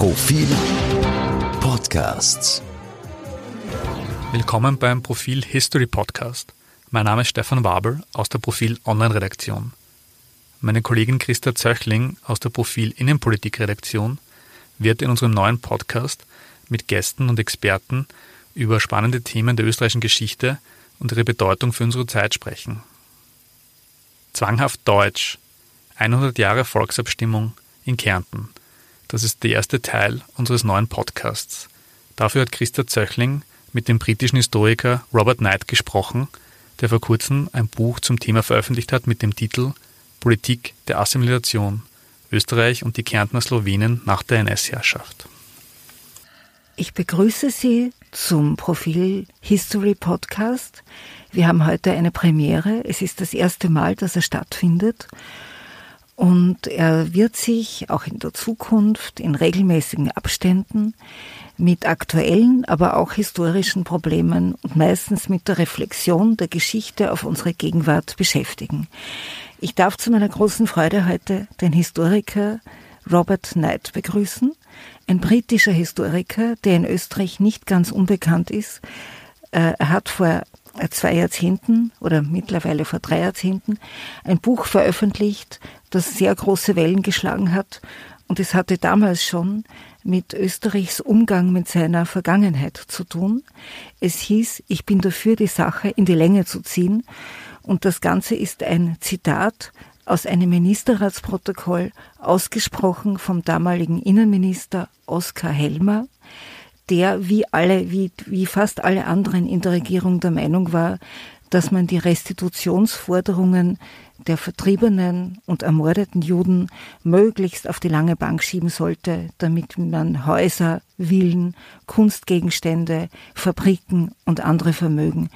Profil Podcasts. Willkommen beim Profil History Podcast. Mein Name ist Stefan Wabel aus der Profil Online Redaktion. Meine Kollegin Christa Zöchling aus der Profil Innenpolitik Redaktion wird in unserem neuen Podcast mit Gästen und Experten über spannende Themen der österreichischen Geschichte und ihre Bedeutung für unsere Zeit sprechen. Zwanghaft Deutsch. 100 Jahre Volksabstimmung in Kärnten. Das ist der erste Teil unseres neuen Podcasts. Dafür hat Christa Zöchling mit dem britischen Historiker Robert Knight gesprochen, der vor kurzem ein Buch zum Thema veröffentlicht hat mit dem Titel Politik der Assimilation Österreich und die Kärntner Slowenen nach der NS-Herrschaft. Ich begrüße Sie zum Profil History Podcast. Wir haben heute eine Premiere. Es ist das erste Mal, dass er stattfindet. Und er wird sich auch in der Zukunft in regelmäßigen Abständen mit aktuellen, aber auch historischen Problemen und meistens mit der Reflexion der Geschichte auf unsere Gegenwart beschäftigen. Ich darf zu meiner großen Freude heute den Historiker Robert Knight begrüßen, ein britischer Historiker, der in Österreich nicht ganz unbekannt ist. Äh, er hat vor zwei Jahrzehnten oder mittlerweile vor drei Jahrzehnten ein Buch veröffentlicht, das sehr große Wellen geschlagen hat. Und es hatte damals schon mit Österreichs Umgang mit seiner Vergangenheit zu tun. Es hieß, ich bin dafür, die Sache in die Länge zu ziehen. Und das Ganze ist ein Zitat aus einem Ministerratsprotokoll, ausgesprochen vom damaligen Innenminister Oskar Helmer, der wie alle, wie, wie fast alle anderen in der Regierung der Meinung war, dass man die Restitutionsforderungen der vertriebenen und ermordeten Juden möglichst auf die lange Bank schieben sollte, damit man Häuser, Villen, Kunstgegenstände, Fabriken und andere Vermögen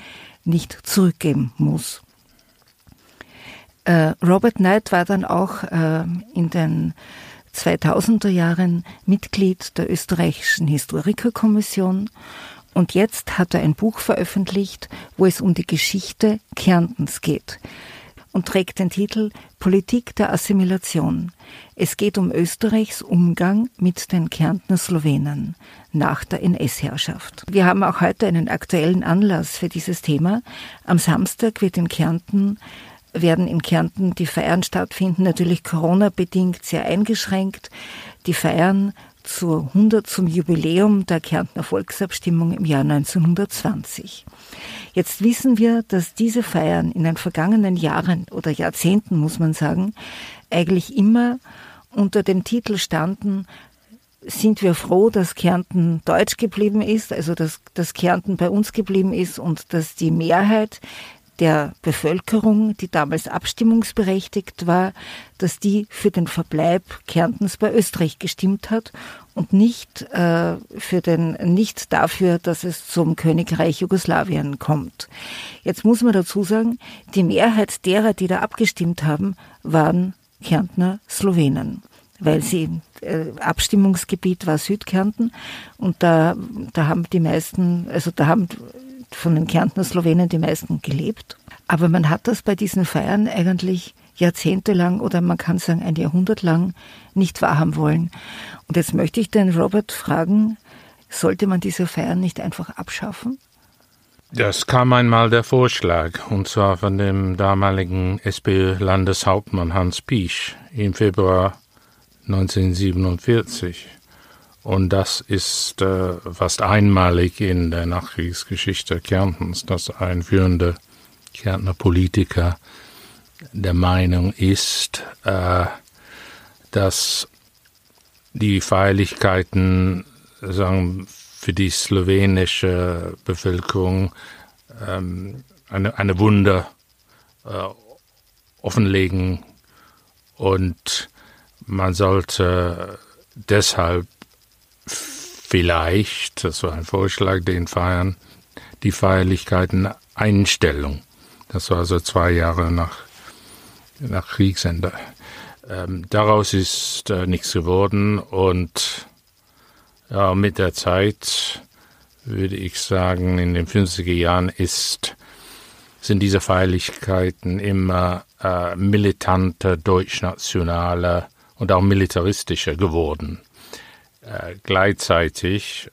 nicht zurückgeben muss. Äh, Robert Knight war dann auch äh, in den 2000er Jahren Mitglied der österreichischen Historikerkommission und jetzt hat er ein Buch veröffentlicht, wo es um die Geschichte Kärntens geht und trägt den Titel Politik der Assimilation. Es geht um Österreichs Umgang mit den Kärntner Slowenen nach der NS-Herrschaft. Wir haben auch heute einen aktuellen Anlass für dieses Thema. Am Samstag wird in Kärnten werden in Kärnten die Feiern stattfinden, natürlich Corona-bedingt sehr eingeschränkt. Die Feiern zur 100 zum Jubiläum der Kärntner Volksabstimmung im Jahr 1920. Jetzt wissen wir, dass diese Feiern in den vergangenen Jahren oder Jahrzehnten, muss man sagen, eigentlich immer unter dem Titel standen, sind wir froh, dass Kärnten deutsch geblieben ist, also dass, dass Kärnten bei uns geblieben ist und dass die Mehrheit der Bevölkerung, die damals abstimmungsberechtigt war, dass die für den Verbleib Kärntens bei Österreich gestimmt hat und nicht äh, für den nicht dafür, dass es zum Königreich Jugoslawien kommt. Jetzt muss man dazu sagen, die Mehrheit derer, die da abgestimmt haben, waren Kärntner Slowenen weil sie äh, Abstimmungsgebiet war Südkärnten und da da haben die meisten also da haben von den Kärntner Slowenen die meisten gelebt. Aber man hat das bei diesen Feiern eigentlich jahrzehntelang oder man kann sagen ein Jahrhundert lang nicht wahrhaben wollen. Und jetzt möchte ich den Robert fragen, sollte man diese Feiern nicht einfach abschaffen? Das kam einmal der Vorschlag, und zwar von dem damaligen SPÖ-Landeshauptmann Hans Piesch im Februar 1947. Und das ist äh, fast einmalig in der Nachkriegsgeschichte Kärntens, dass ein führender Kärntner Politiker der Meinung ist, äh, dass die Feierlichkeiten sagen, für die slowenische Bevölkerung ähm, eine, eine Wunder äh, offenlegen. Und man sollte deshalb vielleicht, das war ein Vorschlag, den Feiern, die Feierlichkeiten Einstellung. Das war also zwei Jahre nach, nach Kriegsende. Ähm, daraus ist äh, nichts geworden und ja, mit der Zeit würde ich sagen, in den 50er Jahren ist, sind diese Feierlichkeiten immer äh, militanter, deutschnationaler und auch militaristischer geworden. Äh, gleichzeitig,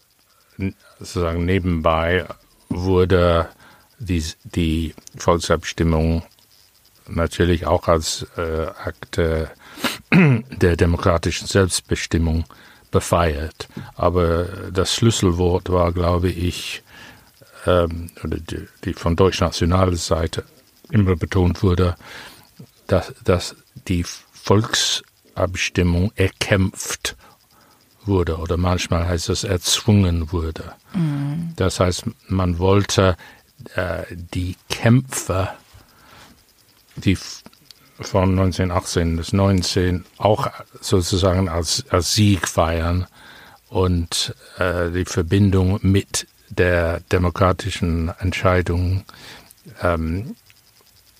sozusagen nebenbei, wurde die, die Volksabstimmung natürlich auch als äh, Akte der demokratischen Selbstbestimmung befeiert. Aber das Schlüsselwort war, glaube ich, ähm, oder die, die von deutsch-nationaler Seite immer betont wurde, dass, dass die Volksabstimmung erkämpft wurde oder manchmal heißt es erzwungen wurde. Mhm. Das heißt, man wollte äh, die Kämpfe, die von 1918 bis 19 auch sozusagen als, als Sieg feiern und äh, die Verbindung mit der demokratischen Entscheidung ähm,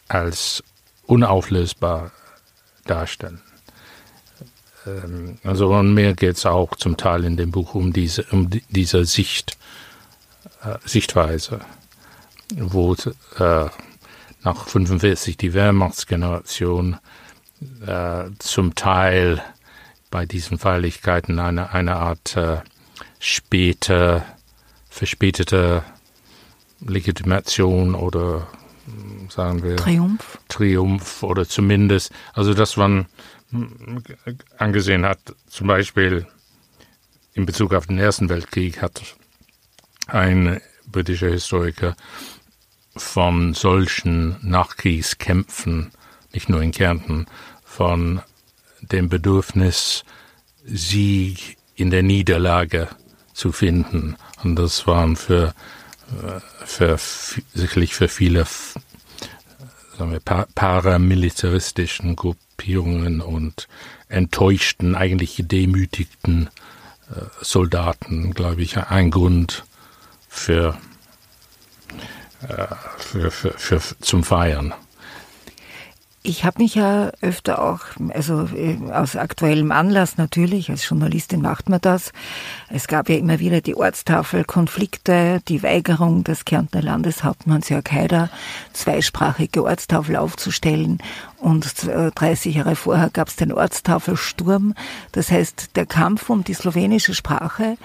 als unauflösbar darstellen. Ähm, also und mehr geht es auch zum Teil in dem Buch um diese, um diese Sicht, äh, Sichtweise, wo äh, nach 45 die Wehrmachtsgeneration äh, zum Teil bei diesen Feierlichkeiten eine, eine Art äh, späte, verspätete Legitimation oder sagen wir Triumph. Triumph oder zumindest, also dass man angesehen hat, zum Beispiel in Bezug auf den Ersten Weltkrieg hat ein britischer Historiker von solchen Nachkriegskämpfen, nicht nur in Kärnten, von dem Bedürfnis, Sieg in der Niederlage zu finden. Und das waren für, für sicherlich für viele sagen wir, paramilitaristischen Gruppierungen und enttäuschten, eigentlich gedemütigten äh, Soldaten, glaube ich, ein Grund für für, für, für, zum Feiern. Ich habe mich ja öfter auch, also äh, aus aktuellem Anlass natürlich, als Journalistin macht man das. Es gab ja immer wieder die Ortstafelkonflikte, die Weigerung des Kärntner Landeshauptmanns Jörg Haider, zweisprachige Ortstafel aufzustellen. Und 30 äh, Jahre vorher gab es den Ortstafelsturm. Das heißt, der Kampf um die slowenische Sprache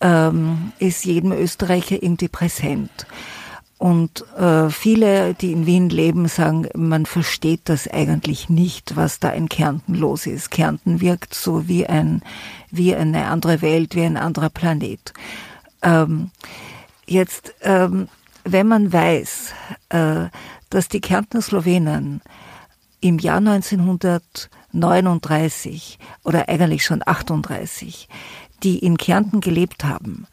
ähm, ist jedem Österreicher irgendwie präsent. Und äh, viele, die in Wien leben, sagen, man versteht das eigentlich nicht, was da in Kärnten los ist. Kärnten wirkt so wie ein wie eine andere Welt, wie ein anderer Planet. Ähm, jetzt, ähm, wenn man weiß, äh, dass die Kärntner Slowenen im Jahr 1939 oder eigentlich schon 38, die in Kärnten gelebt haben,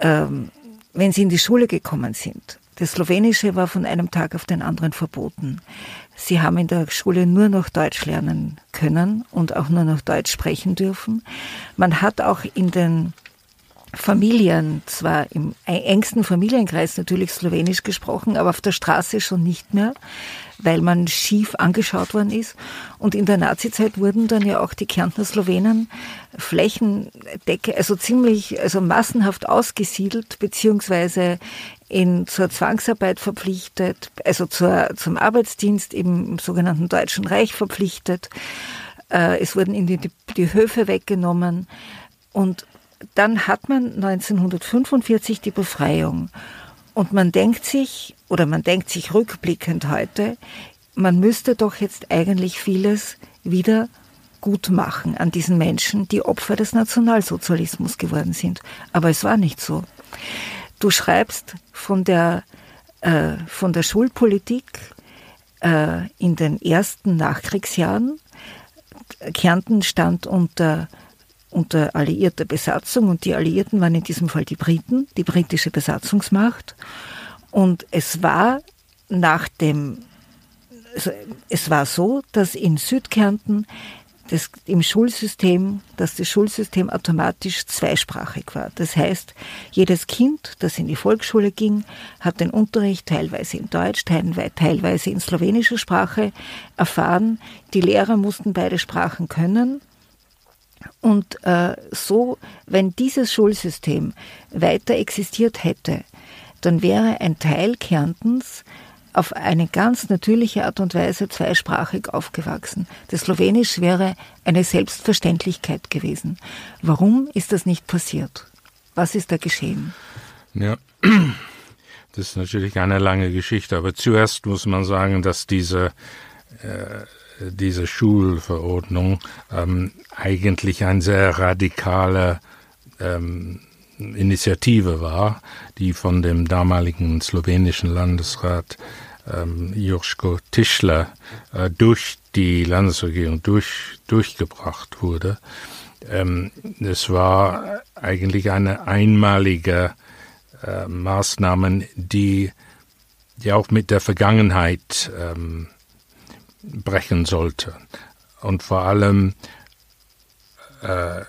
ähm, wenn sie in die Schule gekommen sind, das Slowenische war von einem Tag auf den anderen verboten. Sie haben in der Schule nur noch Deutsch lernen können und auch nur noch Deutsch sprechen dürfen. Man hat auch in den Familien, zwar im engsten Familienkreis natürlich Slowenisch gesprochen, aber auf der Straße schon nicht mehr, weil man schief angeschaut worden ist. Und in der Nazizeit wurden dann ja auch die Kärntner Slowenen flächendecke, also ziemlich, also massenhaft ausgesiedelt, beziehungsweise in, zur Zwangsarbeit verpflichtet, also zur, zum Arbeitsdienst im, sogenannten Deutschen Reich verpflichtet. Äh, es wurden ihnen die, die Höfe weggenommen. Und dann hat man 1945 die Befreiung. Und man denkt sich, oder man denkt sich rückblickend heute, man müsste doch jetzt eigentlich vieles wieder gut machen an diesen Menschen, die Opfer des Nationalsozialismus geworden sind. Aber es war nicht so. Du schreibst von der, äh, von der Schulpolitik äh, in den ersten Nachkriegsjahren. Kärnten stand unter, unter alliierter Besatzung und die Alliierten waren in diesem Fall die Briten, die britische Besatzungsmacht. Und es war nach dem, also es war so, dass in Südkärnten das, im Schulsystem, dass das Schulsystem automatisch zweisprachig war. Das heißt, jedes Kind, das in die Volksschule ging, hat den Unterricht teilweise in Deutsch, teilweise in slowenischer Sprache erfahren. Die Lehrer mussten beide Sprachen können. Und äh, so, wenn dieses Schulsystem weiter existiert hätte, dann wäre ein Teil Kärntens auf eine ganz natürliche Art und Weise zweisprachig aufgewachsen. Das Slowenisch wäre eine Selbstverständlichkeit gewesen. Warum ist das nicht passiert? Was ist da geschehen? Ja, das ist natürlich eine lange Geschichte, aber zuerst muss man sagen, dass diese, äh, diese Schulverordnung ähm, eigentlich ein sehr radikale ähm, Initiative war, die von dem damaligen slowenischen Landesrat ähm, Joschko Tischler äh, durch die Landesregierung durch, durchgebracht wurde. Ähm, es war eigentlich eine einmalige äh, Maßnahme, die, die auch mit der Vergangenheit ähm, brechen sollte. Und vor allem äh,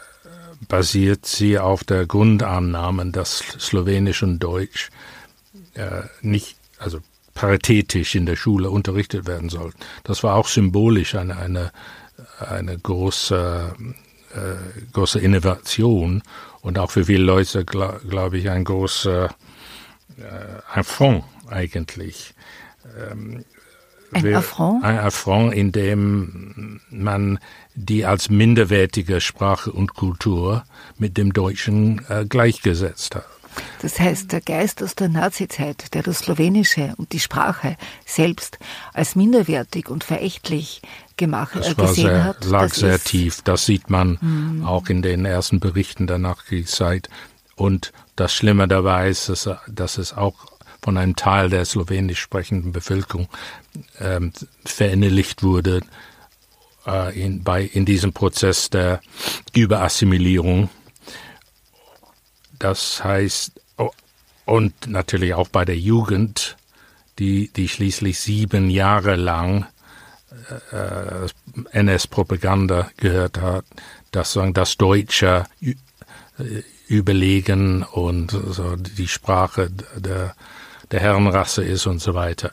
basiert sie auf der Grundannahme, dass Slowenisch und Deutsch äh, nicht, also paritätisch in der Schule unterrichtet werden sollten. Das war auch symbolisch eine, eine, eine große, äh, große Innovation und auch für viele Leute, glaube glaub ich, ein großer äh, Affront eigentlich. Ähm, ein Affront? Ein Affront, in dem man die als minderwertige Sprache und Kultur mit dem Deutschen äh, gleichgesetzt hat. Das heißt, der Geist aus der Nazizeit, der das Slowenische und die Sprache selbst als minderwertig und verächtlich gemacht, das äh, gesehen sehr, hat. lag das sehr tief. Das sieht man mhm. auch in den ersten Berichten der Nachkriegszeit. Und das Schlimme dabei ist, dass, dass es auch von einem Teil der slowenisch sprechenden Bevölkerung ähm, verinnerlicht wurde, äh, in, bei, in diesem Prozess der Überassimilierung. Das heißt, oh, und natürlich auch bei der Jugend, die, die schließlich sieben Jahre lang äh, NS-Propaganda gehört hat, dass sagen, das Deutsche äh, überlegen und so die Sprache der, der Herrenrasse ist und so weiter.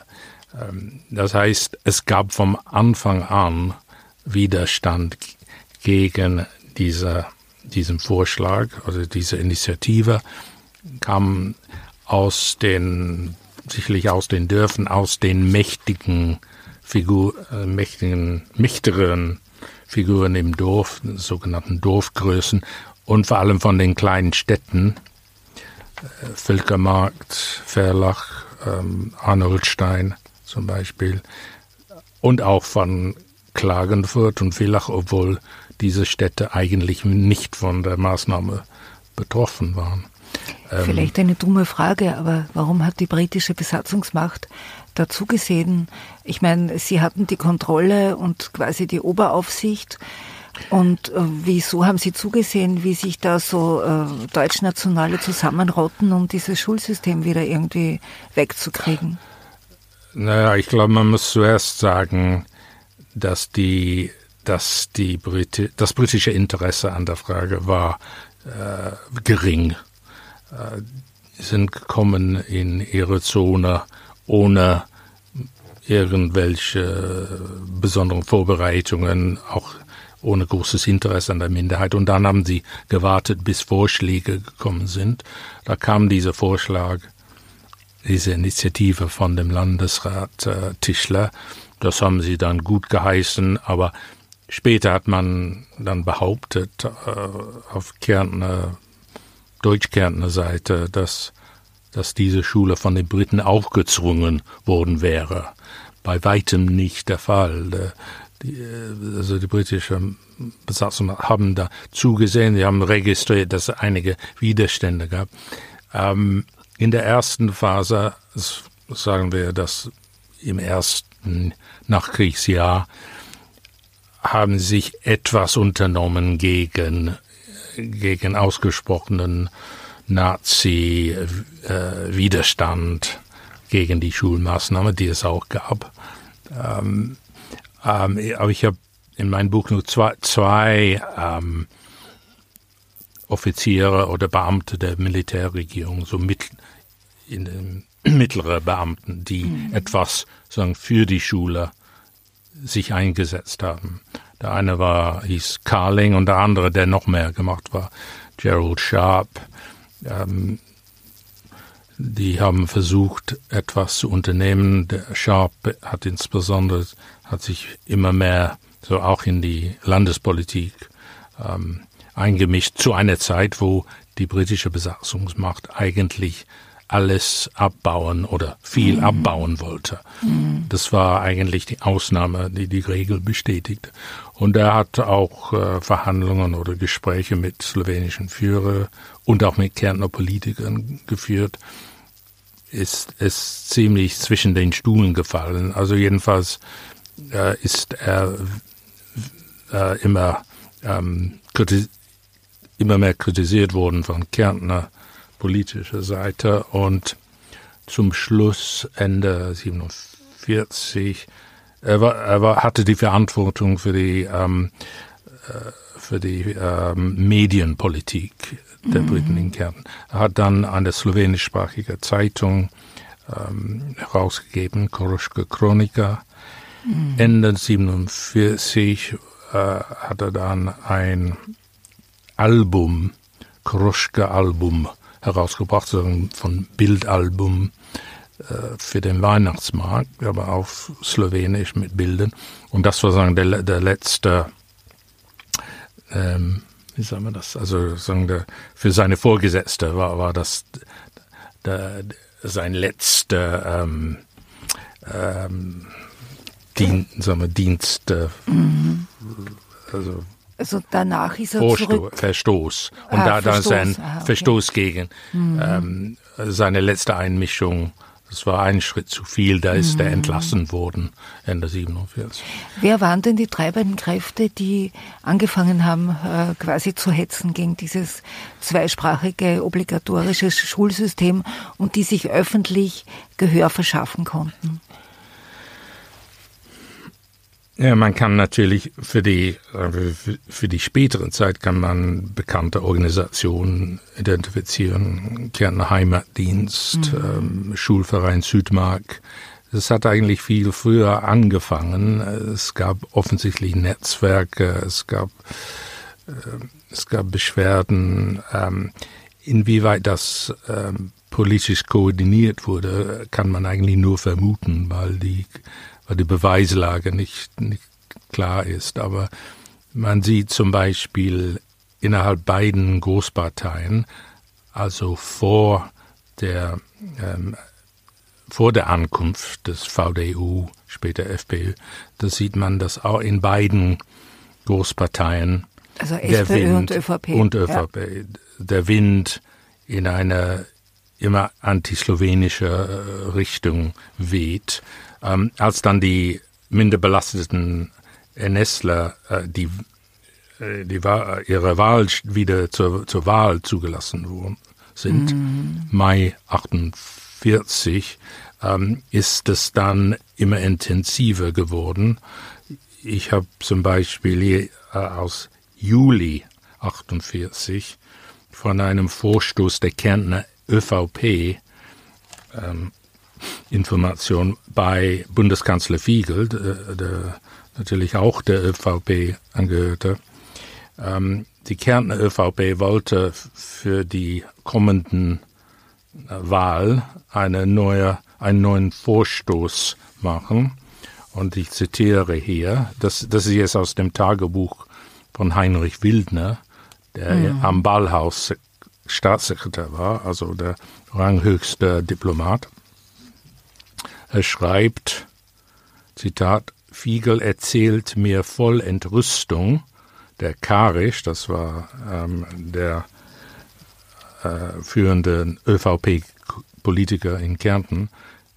Ähm, das heißt, es gab vom Anfang an Widerstand gegen diese, diesen Vorschlag oder diese Initiative kam aus den, sicherlich aus den Dörfern, aus den mächtigen Figur, äh, mächtigen, mächtigeren Figuren im Dorf, sogenannten Dorfgrößen und vor allem von den kleinen Städten, Völkermarkt, Verlach, ähm, Arnoldstein zum Beispiel, und auch von Klagenfurt und Villach, obwohl diese Städte eigentlich nicht von der Maßnahme betroffen waren. Ähm, Vielleicht eine dumme Frage, aber warum hat die britische Besatzungsmacht dazu gesehen? Ich meine, sie hatten die Kontrolle und quasi die Oberaufsicht. Und äh, wieso haben Sie zugesehen, wie sich da so äh, Deutschnationale zusammenrotten, um dieses Schulsystem wieder irgendwie wegzukriegen? Naja, ich glaube, man muss zuerst sagen, dass die, dass die Briti das britische Interesse an der Frage war äh, gering. Äh, sind gekommen in ihre Zone ohne irgendwelche besonderen Vorbereitungen, auch ohne großes Interesse an der Minderheit. Und dann haben sie gewartet, bis Vorschläge gekommen sind. Da kam dieser Vorschlag, diese Initiative von dem Landesrat äh, Tischler, das haben sie dann gut geheißen, aber später hat man dann behauptet, äh, auf Kärntner, Deutsch-Kärntner Seite, dass, dass diese Schule von den Briten aufgezwungen worden wäre. Bei weitem nicht der Fall. Die, also die britische Besatzung haben da zugesehen, sie haben registriert, dass es einige Widerstände gab. Ähm, in der ersten Phase, sagen wir, dass im ersten Nachkriegsjahr haben sich etwas unternommen gegen, gegen ausgesprochenen Nazi-Widerstand äh, gegen die Schulmaßnahme, die es auch gab. Ähm, ähm, aber ich habe in meinem Buch nur zwei, zwei ähm, Offiziere oder Beamte der Militärregierung, so mit, in den mittlere Beamten, die mhm. etwas sagen, für die Schule sich eingesetzt haben. Der eine war, hieß Carling und der andere, der noch mehr gemacht war, Gerald Sharp. Ähm, die haben versucht, etwas zu unternehmen. Der Sharp hat insbesondere, hat sich immer mehr so auch in die Landespolitik ähm, eingemischt, zu einer Zeit, wo die britische Besatzungsmacht eigentlich alles abbauen oder viel mhm. abbauen wollte. Mhm. Das war eigentlich die Ausnahme, die die Regel bestätigte. Und er hat auch äh, Verhandlungen oder Gespräche mit slowenischen Führern und auch mit Kärntner Politikern geführt. Ist es ziemlich zwischen den Stuhlen gefallen. Also jedenfalls äh, ist er äh, immer ähm, immer mehr kritisiert worden von Kärntner politischer Seite und zum Schluss Ende 47 er, war, er war, hatte die Verantwortung für die ähm, äh, für die ähm, Medienpolitik der mhm. Briten in Kärnten. Er hat dann eine slowenischsprachige Zeitung ähm, herausgegeben, Koroschke Chronika. Mhm. Ende 47 äh, hat er dann ein Album, Koroschke-Album herausgebracht, von Bildalbum äh, für den Weihnachtsmarkt, aber auf Slowenisch mit Bildern. Und das war sagen der, der letzte, ähm, wie sagen wir das? Also sagen der, für seine Vorgesetzte war war das der, sein letzter ähm, ähm, Dien, sagen wir, Dienst. Äh, mhm. Also also danach ist er Vorsto zurück. Verstoß. Und ah, da, da ist ein ah, okay. Verstoß gegen mhm. ähm, seine letzte Einmischung. Das war ein Schritt zu viel, da ist mhm. er entlassen worden Ende 47. Wer waren denn die treibenden Kräfte, die angefangen haben, äh, quasi zu hetzen gegen dieses zweisprachige obligatorische Schulsystem und die sich öffentlich Gehör verschaffen konnten? Ja, man kann natürlich für die, äh, für die spätere Zeit kann man bekannte Organisationen identifizieren. Kärntner Heimatdienst, mhm. ähm, Schulverein Südmark. Es hat eigentlich viel früher angefangen. Es gab offensichtlich Netzwerke, es gab, äh, es gab Beschwerden. Ähm, inwieweit das ähm, politisch koordiniert wurde, kann man eigentlich nur vermuten, weil die weil die Beweislage nicht, nicht klar ist. Aber man sieht zum Beispiel innerhalb beiden Großparteien, also vor der, ähm, vor der Ankunft des VDU, später FPÖ, da sieht man, dass auch in beiden Großparteien also der Wind und ÖVP, und ÖVP ja. der Wind in eine immer antislowenische äh, Richtung weht. Ähm, als dann die minder belasteten NSler äh, die, äh, die ihre Wahl wieder zur, zur Wahl zugelassen wurden, sind, mhm. Mai 48, ähm, ist es dann immer intensiver geworden. Ich habe zum Beispiel hier, äh, aus Juli 48 von einem Vorstoß der Kärntner ÖVP ähm, Information bei Bundeskanzler Fiegel, der, der natürlich auch der ÖVP angehörte. Ähm, die Kärntner ÖVP wollte für die kommenden äh, Wahl eine neue, einen neuen Vorstoß machen. Und ich zitiere hier, das, das ist jetzt aus dem Tagebuch von Heinrich Wildner, der mhm. am Ballhaus Staatssekretär war, also der ranghöchste Diplomat. Er schreibt, Zitat, Fiegel erzählt mir voll Entrüstung, der Karisch, das war ähm, der äh, führende ÖVP-Politiker in Kärnten,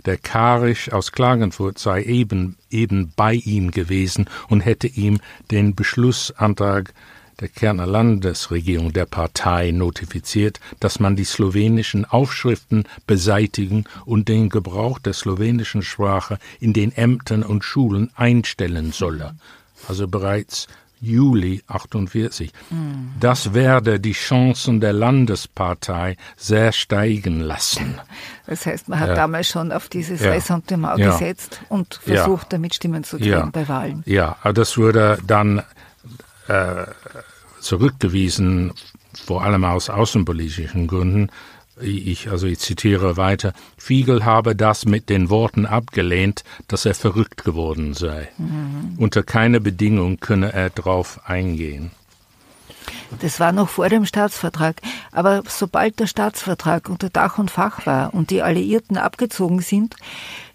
der Karisch aus Klagenfurt sei eben, eben bei ihm gewesen und hätte ihm den Beschlussantrag der Kärntner Landesregierung der Partei notifiziert, dass man die slowenischen Aufschriften beseitigen und den Gebrauch der slowenischen Sprache in den Ämtern und Schulen einstellen solle. Also bereits Juli 48. Das werde die Chancen der Landespartei sehr steigen lassen. Das heißt, man hat ja. damals schon auf dieses ja. Ressentiment ja. gesetzt und versucht, ja. damit Stimmen zu kriegen bei Wahlen. Ja, das wurde dann äh, zurückgewiesen, vor allem aus außenpolitischen Gründen, ich, also ich zitiere weiter, Fiegel habe das mit den Worten abgelehnt, dass er verrückt geworden sei. Mhm. Unter keiner Bedingung könne er darauf eingehen. Das war noch vor dem Staatsvertrag. Aber sobald der Staatsvertrag unter Dach und Fach war und die Alliierten abgezogen sind,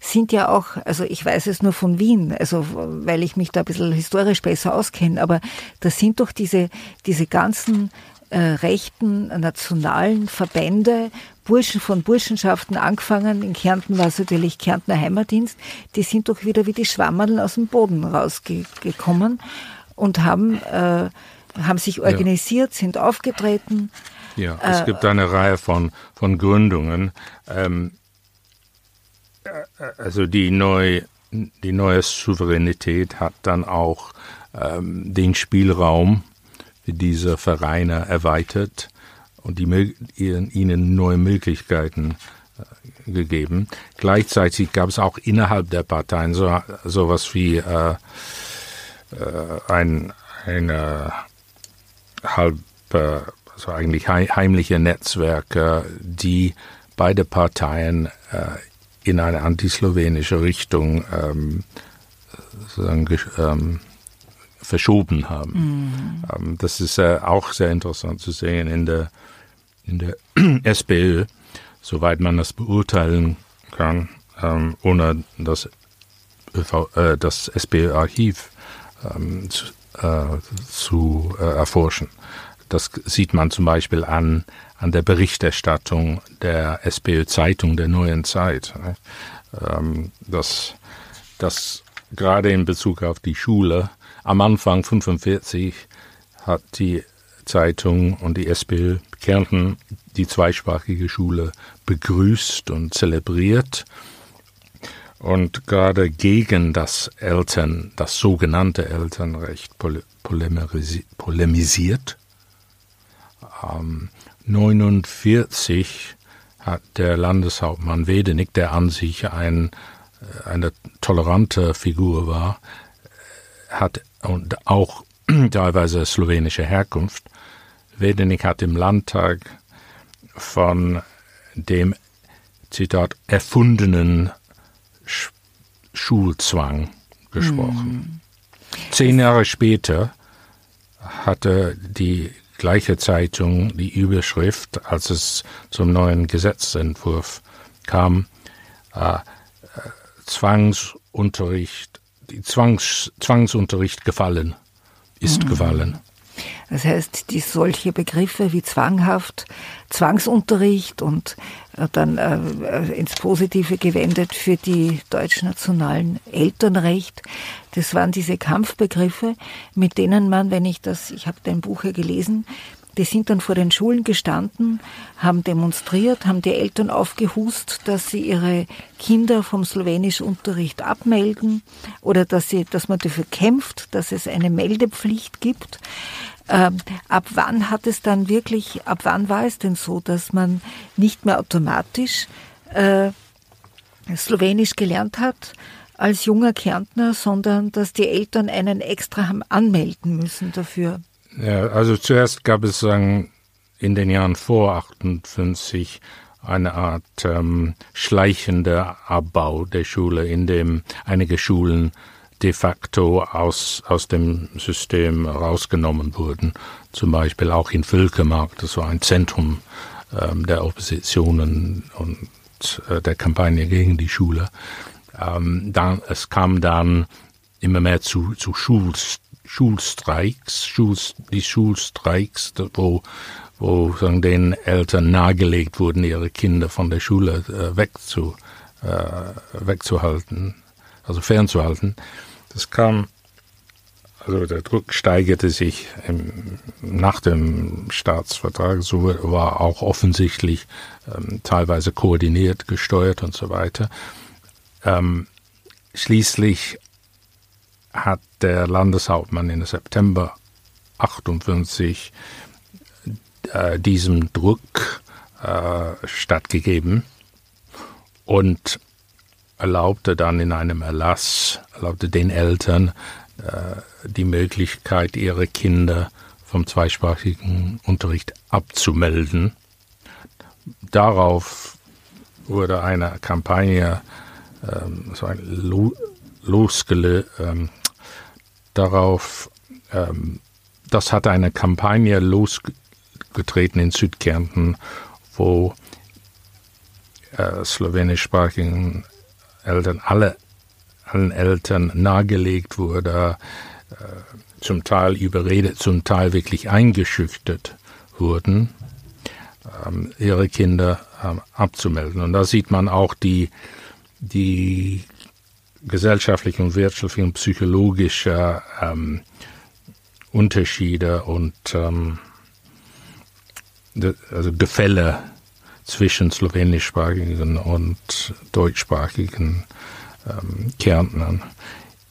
sind ja auch, also ich weiß es nur von Wien, also weil ich mich da ein bisschen historisch besser auskenne, aber da sind doch diese, diese ganzen äh, rechten nationalen Verbände, Burschen von Burschenschaften angefangen, in Kärnten war es natürlich Kärntner Heimatdienst, die sind doch wieder wie die Schwammerl aus dem Boden rausgekommen und haben äh, haben sich organisiert, ja. sind aufgetreten. Ja, es äh, gibt eine Reihe von, von Gründungen. Ähm, äh, also die, neu, die neue Souveränität hat dann auch ähm, den Spielraum für diese Vereine erweitert und die, ihnen neue Möglichkeiten äh, gegeben. Gleichzeitig gab es auch innerhalb der Parteien so sowas wie äh, äh, ein, eine halb, äh, also eigentlich heimliche Netzwerke, die beide Parteien äh, in eine antislowenische Richtung ähm, ähm, verschoben haben. Mhm. Ähm, das ist äh, auch sehr interessant zu sehen in der, in der SPÖ, soweit man das beurteilen kann, ähm, ohne das, äh, das SPÖ-Archiv ähm, zu, äh, zu äh, erforschen. Das sieht man zum Beispiel an, an der Berichterstattung der SPÖ-Zeitung der neuen Zeit. Ne? Ähm, dass, dass gerade in Bezug auf die Schule am Anfang 45 hat die Zeitung und die SPÖ Kärnten die zweisprachige Schule begrüßt und zelebriert und gerade gegen das Eltern, das sogenannte Elternrecht polemisiert. Ähm, 49 hat der Landeshauptmann Wedenig, der an sich ein, äh, eine tolerante Figur war, hat und auch teilweise slowenische Herkunft. Wedenig hat im Landtag von dem Zitat erfundenen Schulzwang gesprochen. Mhm. Zehn Jahre später hatte die gleiche Zeitung die Überschrift, als es zum neuen Gesetzentwurf kam, äh, äh Zwangsunterricht, die Zwangs, Zwangsunterricht gefallen, ist mhm. gefallen. Das heißt, die solche Begriffe wie zwanghaft, Zwangsunterricht und äh, dann äh, äh, ins Positive gewendet für die deutschnationalen Elternrecht, das waren diese Kampfbegriffe, mit denen man, wenn ich das, ich habe dein Buch ja gelesen, die sind dann vor den Schulen gestanden, haben demonstriert, haben die Eltern aufgehust, dass sie ihre Kinder vom Slowenischunterricht abmelden oder dass, sie, dass man dafür kämpft, dass es eine Meldepflicht gibt. Ähm, ab wann hat es dann wirklich, ab wann war es denn so, dass man nicht mehr automatisch äh, Slowenisch gelernt hat als junger Kärntner, sondern dass die Eltern einen extra haben anmelden müssen dafür? Ja, also zuerst gab es in den Jahren vor 58 eine Art ähm, schleichender Abbau der Schule, in dem einige Schulen de facto aus, aus dem System rausgenommen wurden. Zum Beispiel auch in Völkermark, das war ein Zentrum ähm, der Oppositionen und äh, der Kampagne gegen die Schule. Ähm, dann, es kam dann immer mehr zu, zu Schulst, Schulstreiks, Schuls, die Schulstreiks, wo, wo sagen, den Eltern nahegelegt wurden, ihre Kinder von der Schule äh, wegzu, äh, wegzuhalten, also fernzuhalten. Das kam, also der Druck steigerte sich im, nach dem Staatsvertrag, so war auch offensichtlich ähm, teilweise koordiniert, gesteuert und so weiter. Ähm, schließlich hat der Landeshauptmann in September 58 äh, diesem Druck äh, stattgegeben und erlaubte dann in einem Erlass, erlaubte den Eltern äh, die Möglichkeit, ihre Kinder vom zweisprachigen Unterricht abzumelden. darauf wurde eine Kampagne ähm, so ein Lo losgele ähm, darauf ähm, das hat eine Kampagne losgetreten in Südkärnten, wo äh, slowenischsprachigen Eltern alle allen Eltern nahegelegt wurde, äh, zum Teil überredet, zum Teil wirklich eingeschüchtert wurden, ähm, ihre Kinder ähm, abzumelden. Und da sieht man auch die, die gesellschaftliche und wirtschaftliche und psychologische ähm, Unterschiede und ähm, also Gefälle zwischen slowenischsprachigen und deutschsprachigen ähm, Kärntnern,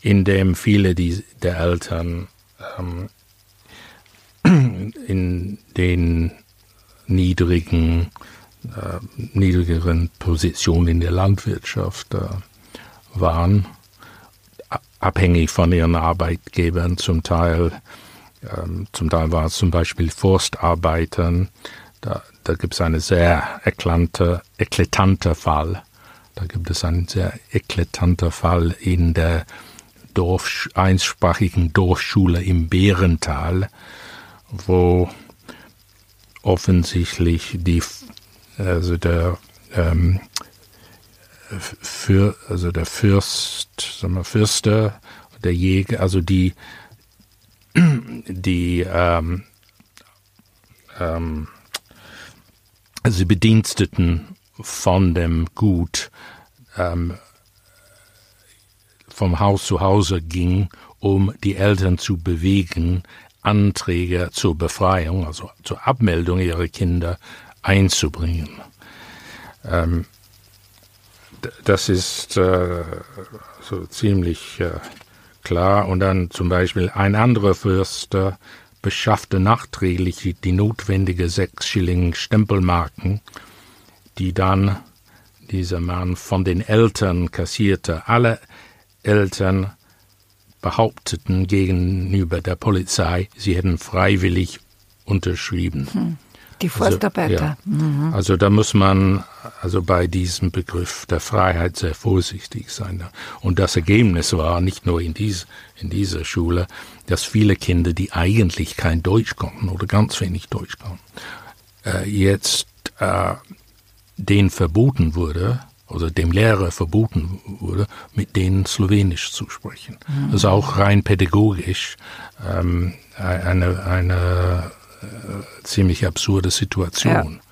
in dem viele die, der Eltern ähm, in den niedrigen, äh, niedrigeren Positionen in der Landwirtschaft äh, waren, abhängig von ihren Arbeitgebern, zum Teil, ähm, zum Teil war es zum Beispiel Forstarbeitern. Da, da gibt es einen sehr eklante, eklatante Fall. Da gibt es einen sehr eklatanten Fall in der Dorf, einsprachigen Dorfschule im Bärental, wo offensichtlich die, also der, ähm, für, also der Fürst, sagen wir, Fürster, der Jäger, also die, die, ähm, ähm, also die Bediensteten von dem Gut ähm, vom Haus zu Hause ging, um die Eltern zu bewegen, Anträge zur Befreiung, also zur Abmeldung ihrer Kinder einzubringen. Ähm, das ist äh, so ziemlich äh, klar. Und dann zum Beispiel ein anderer Fürster beschaffte nachträglich die notwendige sechs Schilling Stempelmarken, die dann dieser Mann von den Eltern kassierte. Alle Eltern behaupteten gegenüber der Polizei, sie hätten freiwillig unterschrieben. Hm. Die Forstarbeiter. Also, ja. mhm. also da muss man also bei diesem Begriff der Freiheit sehr vorsichtig sein. Und das Ergebnis war nicht nur in, dies, in dieser Schule, dass viele Kinder, die eigentlich kein Deutsch konnten oder ganz wenig Deutsch konnten, äh, jetzt äh, denen verboten wurde, oder dem Lehrer verboten wurde, mit denen Slowenisch zu sprechen. Mhm. Das ist auch rein pädagogisch ähm, eine, eine äh, ziemlich absurde Situation. Ja.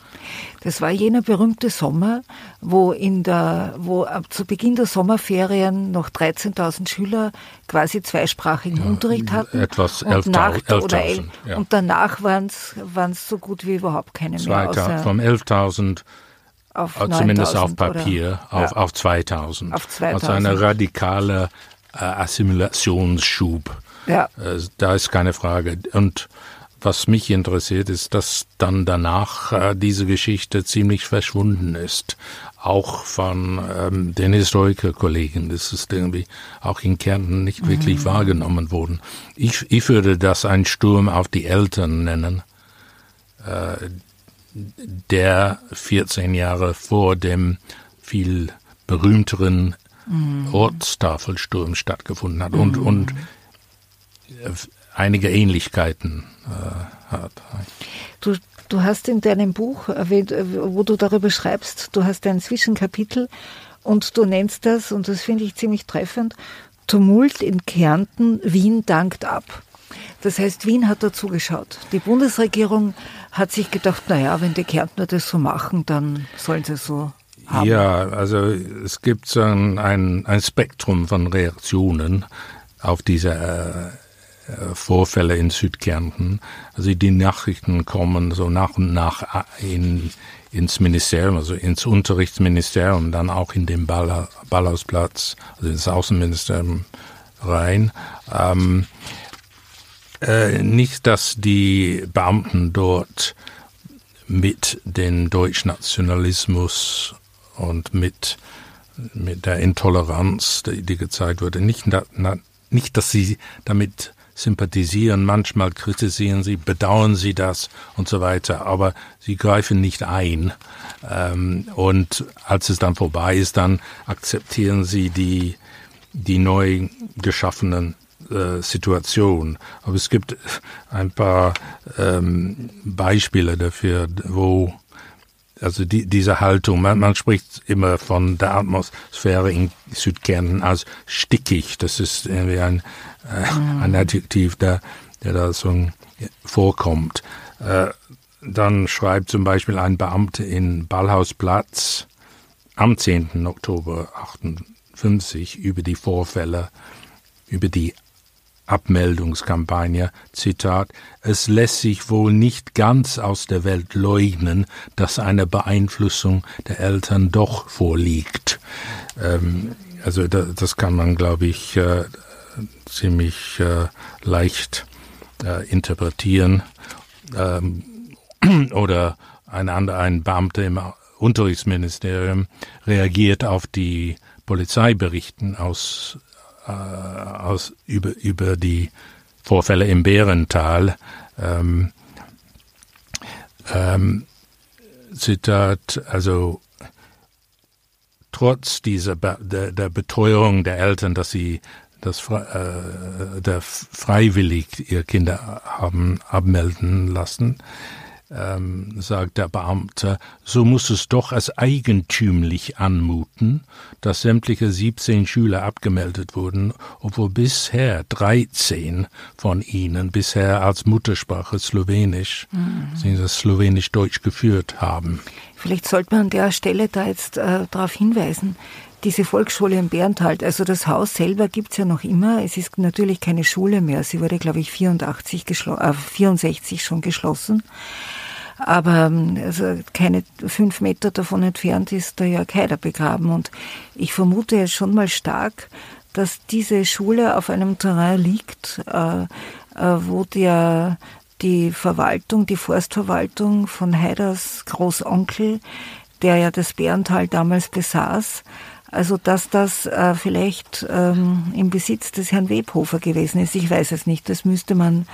Das war jener berühmte Sommer, wo in der, wo ab zu Beginn der Sommerferien noch 13.000 Schüler quasi zweisprachigen ja, Unterricht hatten. Etwas 11.000. Ja. Und danach waren es so gut wie überhaupt keine mehr. Außer vom 11.000 auf äh, zumindest auf Papier, oder, auf, ja. auf 2000. Auf 2000. Also eine radikale äh, Assimilationsschub. Ja. Äh, da ist keine Frage. Und was mich interessiert, ist, dass dann danach äh, diese Geschichte ziemlich verschwunden ist. Auch von ähm, den Historikerkollegen. Das ist irgendwie auch in Kärnten nicht mhm. wirklich wahrgenommen worden. Ich, ich würde das einen Sturm auf die Eltern nennen, äh, der 14 Jahre vor dem viel berühmteren mhm. Ortstafelsturm stattgefunden hat. Und, mhm. und äh, einige Ähnlichkeiten äh, hat. Du, du hast in deinem Buch erwähnt, äh, wo du darüber schreibst, du hast ein Zwischenkapitel und du nennst das, und das finde ich ziemlich treffend, Tumult in Kärnten, Wien dankt ab. Das heißt, Wien hat dazu geschaut. Die Bundesregierung hat sich gedacht, naja, wenn die Kärntner das so machen, dann sollen sie so haben. Ja, also es gibt ein, ein, ein Spektrum von Reaktionen auf diese äh, Vorfälle in Südkärnten. Also die Nachrichten kommen so nach und nach äh, in, ins Ministerium, also ins Unterrichtsministerium, dann auch in den Ball, Ballhausplatz, also ins Außenministerium rein. Ähm, äh, nicht, dass die Beamten dort mit dem Deutschnationalismus und mit, mit der Intoleranz, die, die gezeigt wurde, nicht, na, nicht, dass sie damit sympathisieren, manchmal kritisieren sie, bedauern sie das und so weiter, aber sie greifen nicht ein. Ähm, und als es dann vorbei ist, dann akzeptieren sie die, die neu geschaffenen äh, Situation. Aber es gibt ein paar ähm, Beispiele dafür, wo also die, diese Haltung, man, man spricht immer von der Atmosphäre in Südkärnten als stickig. Das ist irgendwie ein, äh, ein Adjektiv, der, der da so vorkommt. Äh, dann schreibt zum Beispiel ein Beamter in Ballhausplatz am 10. Oktober 58 über die Vorfälle, über die Abmeldungskampagne, Zitat, es lässt sich wohl nicht ganz aus der Welt leugnen, dass eine Beeinflussung der Eltern doch vorliegt. Ähm, also da, das kann man, glaube ich, äh, ziemlich äh, leicht äh, interpretieren. Ähm, oder ein, ein Beamter im Unterrichtsministerium reagiert auf die Polizeiberichten aus äh, aus, über, über die Vorfälle im Bärental. Ähm, ähm, Zitat, also trotz dieser der, der Beteuerung der Eltern, dass sie das äh, der freiwillig ihr Kinder haben abmelden lassen, ähm, sagt der Beamte, so muss es doch als eigentümlich anmuten, dass sämtliche 17 Schüler abgemeldet wurden, obwohl bisher 13 von ihnen bisher als Muttersprache Slowenisch, mhm. das Slowenisch-Deutsch geführt haben. Vielleicht sollte man an der Stelle da jetzt äh, darauf hinweisen, diese Volksschule in Berntal, also das Haus selber gibt's ja noch immer. Es ist natürlich keine Schule mehr. Sie wurde, glaube ich, 84 äh, 64 schon geschlossen. Aber ähm, also keine fünf Meter davon entfernt ist der Jörg Haider begraben. Und ich vermute jetzt schon mal stark, dass diese Schule auf einem Terrain liegt, äh, äh, wo der die Verwaltung, die Forstverwaltung von Haiders Großonkel, der ja das Bärental damals besaß, also dass das äh, vielleicht ähm, im Besitz des Herrn Webhofer gewesen ist. Ich weiß es nicht. Das müsste man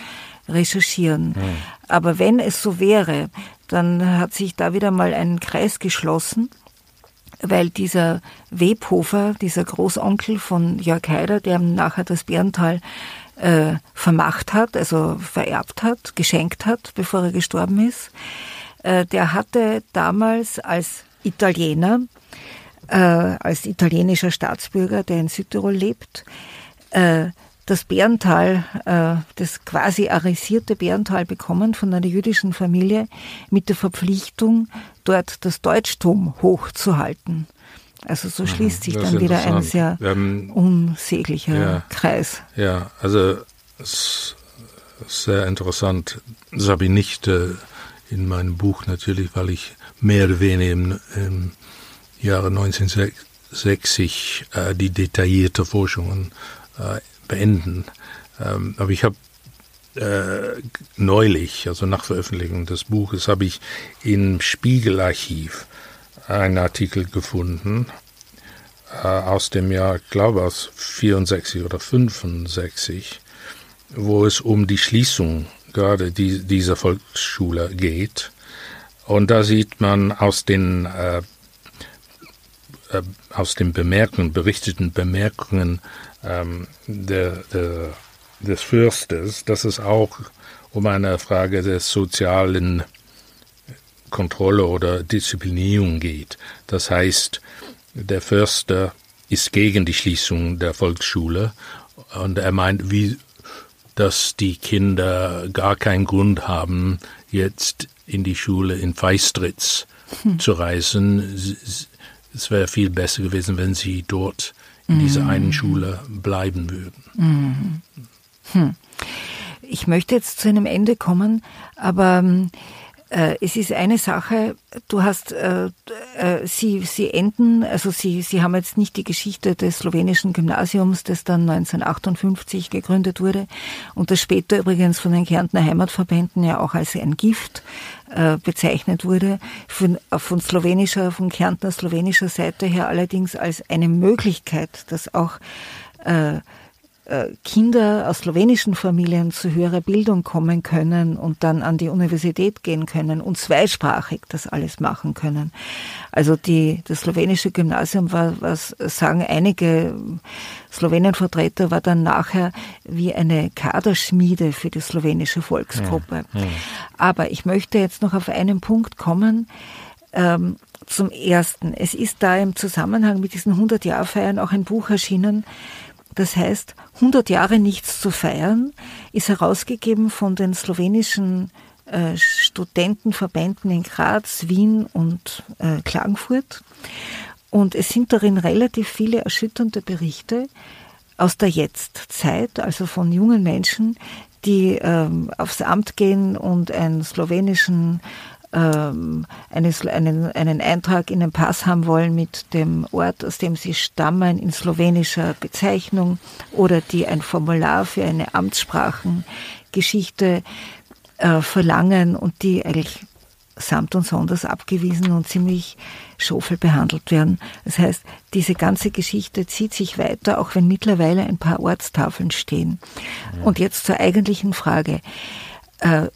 recherchieren. Mhm. Aber wenn es so wäre, dann hat sich da wieder mal ein Kreis geschlossen, weil dieser Webhofer, dieser Großonkel von Jörg Haider, der nachher das Bärental äh, vermacht hat, also vererbt hat, geschenkt hat, bevor er gestorben ist, äh, der hatte damals als Italiener, äh, als italienischer Staatsbürger, der in Südtirol lebt, äh, das Bärental, äh, das quasi arisierte Bärental bekommen von einer jüdischen Familie mit der Verpflichtung, dort das Deutschtum hochzuhalten. Also so schließt sich dann wieder ein sehr ähm, unsäglicher ja, Kreis. Ja, also sehr interessant. Das habe ich nicht äh, in meinem Buch natürlich, weil ich mehr oder weniger im, im Jahre 1960 äh, die detaillierte Forschungen äh, beenden. Ähm, aber ich habe äh, neulich, also nach Veröffentlichung des Buches, habe ich im Spiegelarchiv einen Artikel gefunden äh, aus dem Jahr, glaube aus 64 oder 65, wo es um die Schließung gerade die, dieser Volksschule geht. Und da sieht man aus den äh, äh, aus den Bemerkungen, berichteten Bemerkungen ähm, der, der, des Fürstes, dass es auch um eine Frage der sozialen Kontrolle oder Disziplinierung geht. Das heißt, der Förster ist gegen die Schließung der Volksschule und er meint, wie, dass die Kinder gar keinen Grund haben, jetzt in die Schule in Feistritz hm. zu reisen. Es wäre viel besser gewesen, wenn sie dort in dieser einen mhm. Schule bleiben würden. Mhm. Hm. Ich möchte jetzt zu einem Ende kommen, aber ähm, äh, es ist eine Sache, du hast, äh, äh, sie, sie enden, also sie, sie haben jetzt nicht die Geschichte des slowenischen Gymnasiums, das dann 1958 gegründet wurde und das später übrigens von den Kärntner Heimatverbänden ja auch als ein Gift äh, bezeichnet wurde, von, von slowenischer, von Kärntner slowenischer Seite her allerdings als eine Möglichkeit, dass auch äh, äh, Kinder aus slowenischen Familien zu höherer Bildung kommen können und dann an die Universität gehen können und zweisprachig das alles machen können. Also die, das slowenische Gymnasium war, was sagen einige Slowenenvertreter, war dann nachher wie eine Kaderschmiede für die slowenische Volksgruppe. Ja, ja. Aber ich möchte jetzt noch auf einen Punkt kommen, ähm, zum Ersten, es ist da im Zusammenhang mit diesen 100-Jahr-Feiern auch ein Buch erschienen, das heißt 100 Jahre nichts zu feiern, ist herausgegeben von den slowenischen äh, Studentenverbänden in Graz, Wien und äh, Klagenfurt. Und es sind darin relativ viele erschütternde Berichte aus der Jetztzeit, also von jungen Menschen, die ähm, aufs Amt gehen und einen slowenischen ähm, eines, einen, einen Eintrag in den Pass haben wollen mit dem Ort, aus dem sie stammen, in slowenischer Bezeichnung oder die ein Formular für eine Amtssprachengeschichte äh, verlangen und die eigentlich samt und sonders abgewiesen und ziemlich schofel behandelt werden. Das heißt, diese ganze Geschichte zieht sich weiter, auch wenn mittlerweile ein paar Ortstafeln stehen. Ja. Und jetzt zur eigentlichen Frage. Äh,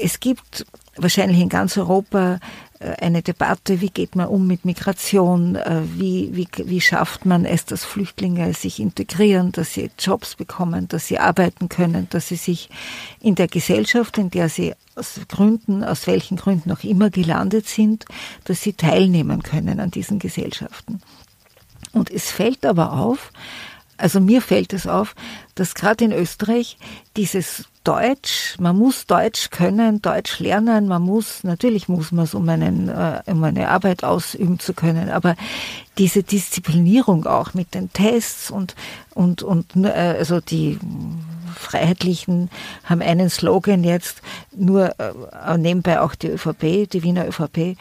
es gibt wahrscheinlich in ganz Europa äh, eine Debatte, wie geht man um mit Migration, äh, wie, wie, wie schafft man es, dass Flüchtlinge sich integrieren, dass sie Jobs bekommen, dass sie arbeiten können, dass sie sich in der Gesellschaft, in der sie aus Gründen, aus welchen Gründen auch immer gelandet sind, dass sie teilnehmen können an diesen Gesellschaften. Und es fällt aber auf, also mir fällt es auf, dass gerade in Österreich dieses Deutsch, man muss Deutsch können, Deutsch lernen, man muss, natürlich muss man es, um, einen, äh, um eine Arbeit ausüben zu können, aber diese Disziplinierung auch mit den Tests und, und, und äh, also die Freiheitlichen haben einen Slogan jetzt, nur äh, nebenbei auch die ÖVP, die Wiener ÖVP,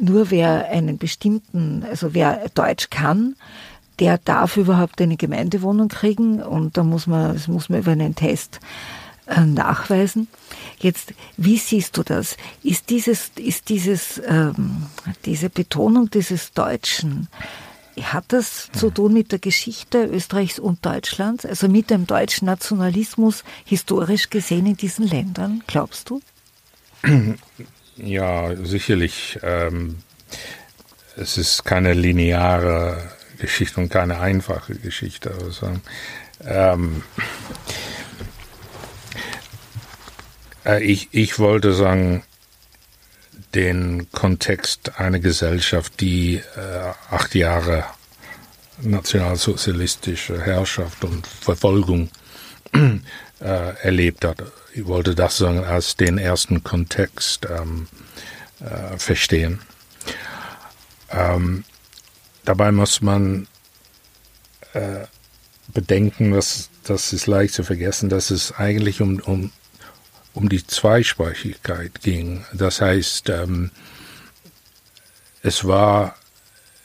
nur wer einen bestimmten, also wer Deutsch kann, der darf überhaupt eine Gemeindewohnung kriegen und da muss man, das muss man über einen Test nachweisen. Jetzt, wie siehst du das? Ist dieses, ist dieses, ähm, diese Betonung dieses Deutschen, hat das zu tun mit der Geschichte Österreichs und Deutschlands, also mit dem deutschen Nationalismus historisch gesehen in diesen Ländern, glaubst du? Ja, sicherlich. Ähm, es ist keine lineare Geschichte und keine einfache Geschichte. Also, ähm, äh, ich, ich wollte sagen, den Kontext einer Gesellschaft, die äh, acht Jahre nationalsozialistische Herrschaft und Verfolgung äh, erlebt hat. Ich wollte das sagen als den ersten Kontext ähm, äh, verstehen. Ähm, Dabei muss man äh, bedenken, dass das ist leicht zu vergessen, dass es eigentlich um, um, um die Zweisprachigkeit ging. Das heißt, ähm, es war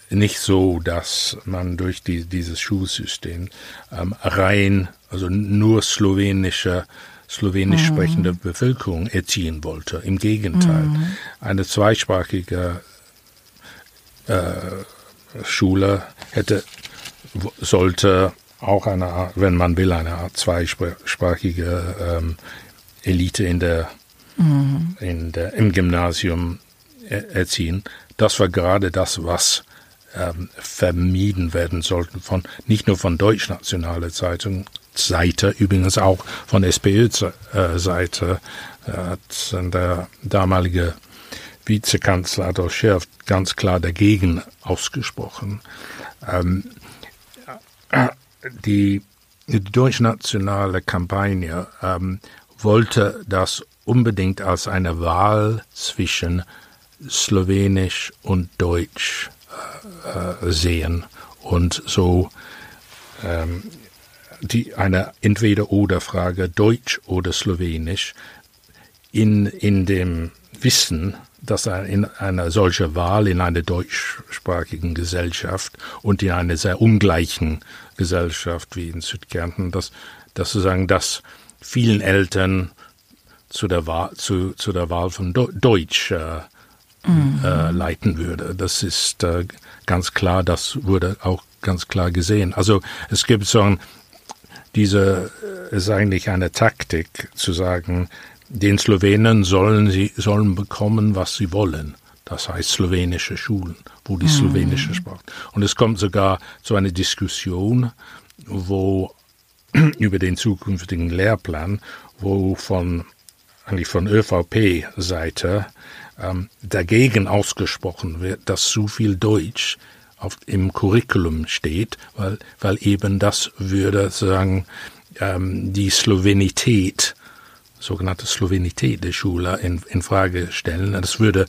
nicht so, dass man durch die, dieses Schulsystem ähm, rein, also nur slowenische, slowenisch mhm. sprechende Bevölkerung erziehen wollte. Im Gegenteil, mhm. eine zweisprachige äh, Schule hätte, sollte auch eine Art, wenn man will, eine Art zweisprachige ähm, Elite in der, mhm. in der, im Gymnasium erziehen. Das war gerade das, was ähm, vermieden werden sollte von nicht nur von deutschnationaler Zeitung Seite, übrigens auch von SPÖ-Seite äh, hat der damalige Vizekanzler Adolf Scherf ganz klar dagegen ausgesprochen. Ähm, die, die deutschnationale Kampagne ähm, wollte das unbedingt als eine Wahl zwischen Slowenisch und Deutsch äh, äh sehen. Und so ähm, die eine Entweder-oder-Frage Deutsch oder Slowenisch in, in dem Wissen dass in einer solche Wahl in einer deutschsprachigen Gesellschaft und in einer sehr ungleichen Gesellschaft wie in Südkärnten, dass, dass sozusagen das vielen Eltern zu der Wahl, zu, zu der Wahl von Deutsch äh, mhm. äh, leiten würde. Das ist äh, ganz klar, das wurde auch ganz klar gesehen. Also es gibt so ein, diese äh, ist eigentlich eine Taktik zu sagen, den Slowenen sollen sie sollen bekommen, was sie wollen. Das heißt slowenische Schulen, wo die mhm. slowenische Sprache. Und es kommt sogar zu einer Diskussion, wo über den zukünftigen Lehrplan, wo von eigentlich von ÖVP-Seite ähm, dagegen ausgesprochen wird, dass zu viel Deutsch auf, im Curriculum steht, weil, weil eben das würde sagen ähm, die Slowenität, sogenannte Slowenität der Schule in, in Frage stellen. Das würde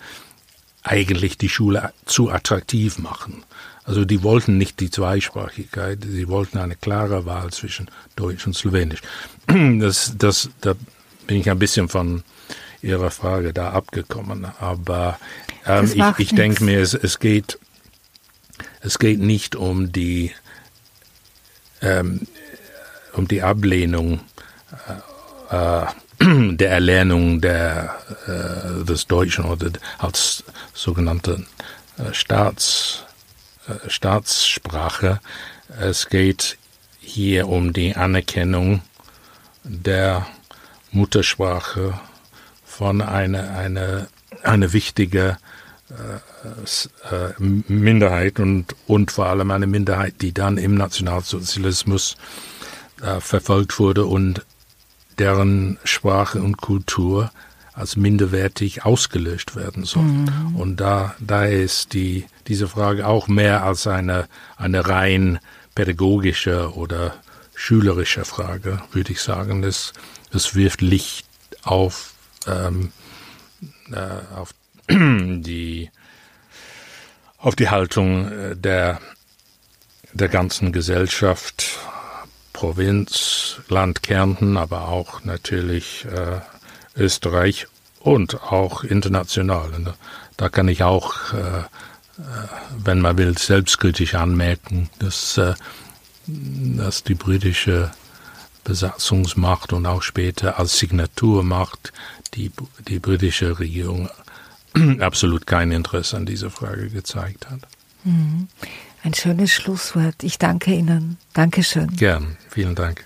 eigentlich die Schule zu attraktiv machen. Also die wollten nicht die Zweisprachigkeit, sie wollten eine klare Wahl zwischen Deutsch und Slowenisch. Das, das, da bin ich ein bisschen von Ihrer Frage da abgekommen. Aber ähm, ich, ich denke mir, es, es, geht, es geht nicht um die, ähm, um die Ablehnung äh, äh der Erlernung der, äh, des Deutschen oder als sogenannte äh, Staats, Staatssprache. Es geht hier um die Anerkennung der Muttersprache von einer eine, eine wichtige äh, äh, Minderheit und, und vor allem eine Minderheit, die dann im Nationalsozialismus äh, verfolgt wurde und deren Sprache und Kultur als minderwertig ausgelöscht werden soll. Mhm. Und da, da ist die, diese Frage auch mehr als eine, eine rein pädagogische oder schülerische Frage, würde ich sagen. Es, es wirft Licht auf, ähm, äh, auf die auf die Haltung äh, der der ganzen Gesellschaft Provinz, Land Kärnten, aber auch natürlich äh, Österreich und auch international. Und da kann ich auch, äh, äh, wenn man will, selbstkritisch anmerken, dass, äh, dass die britische Besatzungsmacht und auch später als Signaturmacht die, die britische Regierung absolut kein Interesse an dieser Frage gezeigt hat. Mhm. Ein schönes Schlusswort. Ich danke Ihnen. Dankeschön. Gern. Vielen Dank.